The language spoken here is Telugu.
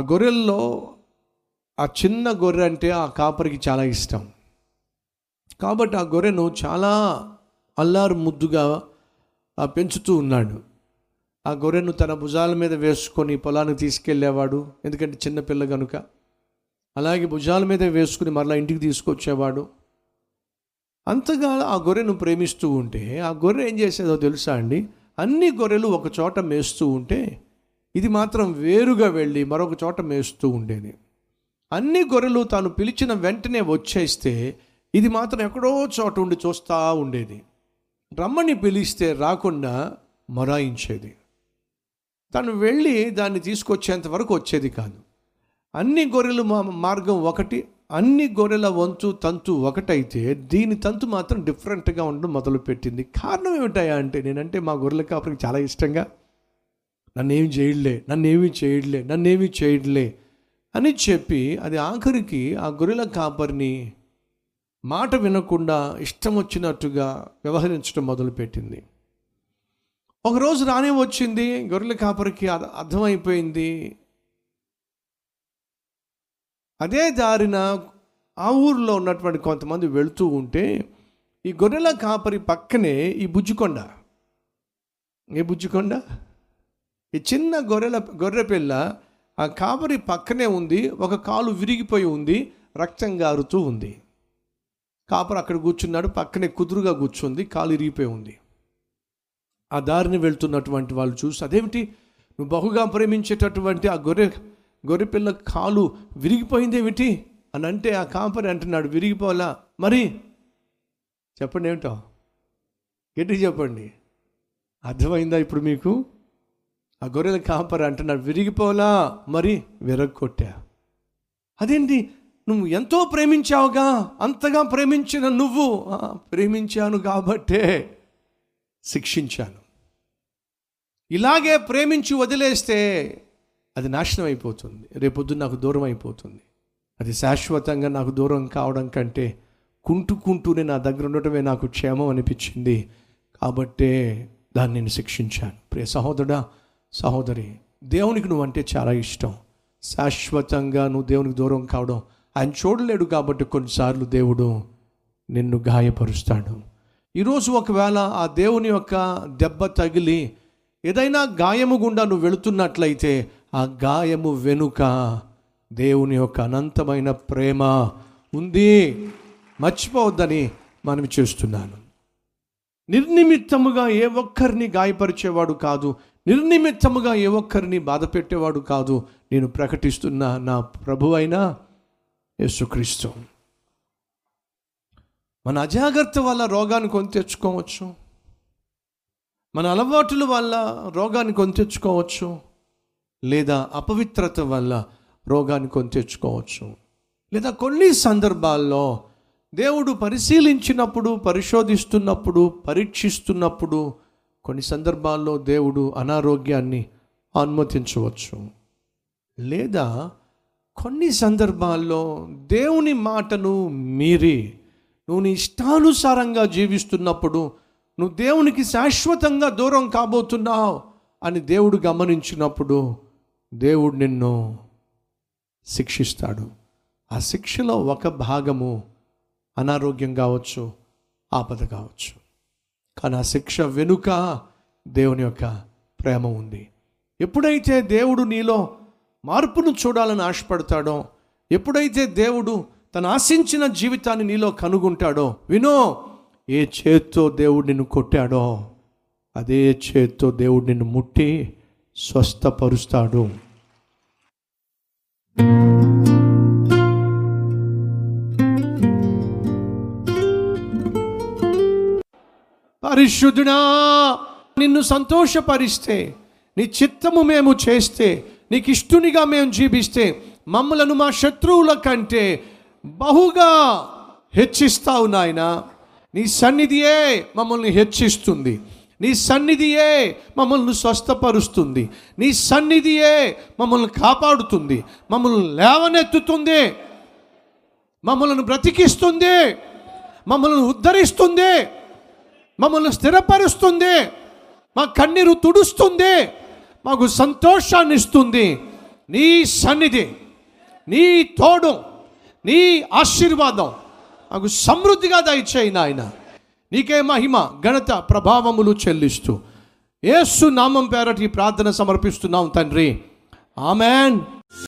ఆ గొర్రెల్లో ఆ చిన్న గొర్రె అంటే ఆ కాపరికి చాలా ఇష్టం. కాబట్టి ఆ గొర్రెను చాలా అల్లారు ముద్దుగా పెంచుతూ ఉన్నాడు. ఆ గొర్రెను తన భుజాల మీద వేసుకొని పొలానికి తీసుకెళ్ళేవాడు ఎందుకంటే చిన్నపిల్ల కనుక అలాగే భుజాల మీద వేసుకుని మరలా ఇంటికి తీసుకొచ్చేవాడు. అంతగా ఆ గొర్రెను ప్రేమిస్తూ ఉంటే ఆ గొర్రె ఏం చేసేదో తెలుసా అండి? అన్ని గొర్రెలు ఒక చోట మేస్తూ ఉంటే ఇది మాత్రం వేరుగా వెళ్ళి మరొక చోట మేస్తూ ఉండేది అన్ని గొర్రెలు తాను పిలిచిన వెంటనే వచ్చేస్తే ఇది మాత్రం ఎక్కడో చోట ఉండి చూస్తూ ఉండేది. రమ్మని పిలిస్తే రాకుండా మొరాయించేది. తను వెళ్ళి దాన్ని తీసుకొచ్చేంత వరకు వచ్చేది కాదు. అన్ని గొర్రెలు మా మార్గం ఒకటి అన్ని గొర్రెల వంతు తంతు ఒకటైతే దీని తంతు మాత్రం డిఫరెంట్గా ఉండడం మొదలుపెట్టింది. కారణం ఏమిటాయా అంటే నేనంటే మా గొర్రెల కాపరికి చాలా ఇష్టంగా నన్నేమి చేయడలే నన్నేమి చేయడలే నన్నేమి చేయడలే అని చెప్పి అది ఆఖరికి ఆ గొర్రెల కాపరిని మాట వినకుండా ఇష్టం వచ్చినట్టుగా వ్యవహరించడం మొదలుపెట్టింది. ఒకరోజు రానే వచ్చింది గొర్రెల కాపరికి అర్థమైపోయింది. అదే దారిన ఆ ఊరిలో ఉన్నటువంటి కొంతమంది వెళుతూ ఉంటే ఈ గొర్రెల కాపరి పక్కనే ఈ బుజ్జికొండ. ఏ బుజ్జికొండ? ఈ చిన్న గొర్రెల గొర్రె పిల్ల ఆ కాపరి పక్కనే ఉంది ఒక కాలు విరిగిపోయి ఉంది రక్తం గారుతూ ఉంది. కాపరి అక్కడ కూర్చున్నాడు పక్కనే కుదురుగా కూర్చుంది కాలు ఇరిగిపోయి ఉంది. ఆ దారిని వెళ్తున్నటువంటి వాళ్ళు చూసి అదేమిటి? నువ్వు బహుగా ప్రేమించేటటువంటి ఆ గొర్రె గొర్రె పిల్ల కాలు విరిగిపోయిందేమిటి? అని అంటే ఆ కాపరి అంటున్నాడు విరిగిపోలా మరి చెప్పండి ఏమిటో? గట్టి చెప్పండి. అర్థమైందా ఇప్పుడు మీకు? ఆ గొర్రెల కాపరి అంటున్నాడు విరిగిపోలా మరి విరగొట్టా అదేంటి నువ్వు ఎంతో ప్రేమించావుగా అంతగా ప్రేమించిన నువ్వు. ప్రేమించాను కాబట్టే శిక్షించాను. ఇలాగే ప్రేమించి వదిలేస్తే అది నాశనం అయిపోతుంది. రేపొద్దు నాకు దూరం అయిపోతుంది. అది శాశ్వతంగా నాకు దూరం కావడం కంటే కుంటుకుంటూనే నా దగ్గర ఉండటమే నాకు క్షేమం అనిపించింది కాబట్టే దాన్ని నేను శిక్షించాను. ప్రియ సహోదరుడా సహోదరి దేవునికి నువ్వు అంటే చాలా ఇష్టం. శాశ్వతంగా నువ్వు దేవునికి దూరం కావడం ఆయన చూడలేడు కాబట్టి కొన్నిసార్లు దేవుడు నిన్ను గాయపరుస్తాడు. ఈరోజు ఒకవేళ ఆ దేవుని యొక్క దెబ్బ తగిలి ఏదైనా గాయము గుండా నువ్వు వెళుతున్నట్లయితే ఆ గాయము వెనుక దేవుని యొక్క అనంతమైన ప్రేమ ఉంది. మర్చిపోవద్దని మనం చేస్తున్నాను. నిర్నిమిత్తముగా ఏ ఒక్కరిని గాయపరిచేవాడు కాదు. నిర్నిమిత్తముగా ఏ ఒక్కరిని బాధ పెట్టేవాడు కాదు. నేను ప్రకటిస్తున్న నా ప్రభు అయిన యేసుక్రీస్తు. మన అజాగ్రత్త వల్ల రోగాన్ని కొని తెచ్చుకోవచ్చు. మన అలవాటుల వల్ల రోగాన్ని కొని తెచ్చుకోవచ్చు. లేదా అపవిత్రత వల్ల రోగాన్ని కొని తెచ్చుకోవచ్చు. లేదా కొన్ని సందర్భాల్లో దేవుడు పరిశీలించినప్పుడు పరిశోధిస్తున్నప్పుడు పరీక్షిస్తున్నప్పుడు కొన్ని సందర్భాల్లో దేవుడు అనారోగ్యాన్ని అనుమతించవచ్చు. లేదా కొన్ని సందర్భాల్లో దేవుని మాటను మీరి నువ్వు నీ ఇష్టానుసారంగా జీవిస్తున్నప్పుడు నువ్వు దేవునికి శాశ్వతంగా దూరం కాబోతున్నావు అని దేవుడు గమనించినప్పుడు దేవుడు నిన్ను శిక్షిస్తాడు. ఆ శిక్షలో ఒక భాగము అనారోగ్యం కావచ్చు ఆపద కావచ్చు. కానీ ఆ శిక్ష వెనుక దేవుని యొక్క ప్రేమ ఉంది. ఎప్పుడైతే దేవుడు నీలో మార్పును చూడాలని ఆశపడతాడో ఎప్పుడైతే దేవుడు తను ఆశించిన జీవితాన్ని నీలో కనుగొంటాడో వినో ఏ చేత్తో దేవుడు నిన్ను కొట్టాడో అదే చేత్తో దేవుడు నిన్ను ముట్టి స్వస్థపరుస్తాడు. పరిశుద్ధుడా నిన్ను సంతోషపరిస్తే నీ చిత్తము మేము చేస్తే నీకు ఇష్టునిగా మేము జీవిస్తే మమ్మలను మా శత్రువుల కంటే బహుగా హెచ్చిస్తావు నాయన. నీ సన్నిధియే మమ్మల్ని హెచ్చిస్తుంది. నీ సన్నిధియే మమ్మల్ని స్వస్థపరుస్తుంది. నీ సన్నిధియే మమ్మల్ని కాపాడుతుంది. మమ్మల్ని లేవనెత్తుతుంది. మమ్మల్ని బ్రతికిస్తుంది. మమ్మల్ని ఉద్ధరిస్తుంది. మమ్మల్ని స్థిరపరుస్తుంది. మా కన్నీరు తుడుస్తుంది. మాకు సంతోషాన్ని ఇస్తుంది. నీ సన్నిధి నీ తోడు నీ ఆశీర్వాదం నాకు సమృద్ధిగా దయచేయి నాయన. నీకే మహిమ ఘనత ప్రభావములు చెల్లిస్తూ. ఏసు నామం పేరటి ప్రార్థన సమర్పిస్తున్నాం తండ్రి. ఆమెన్.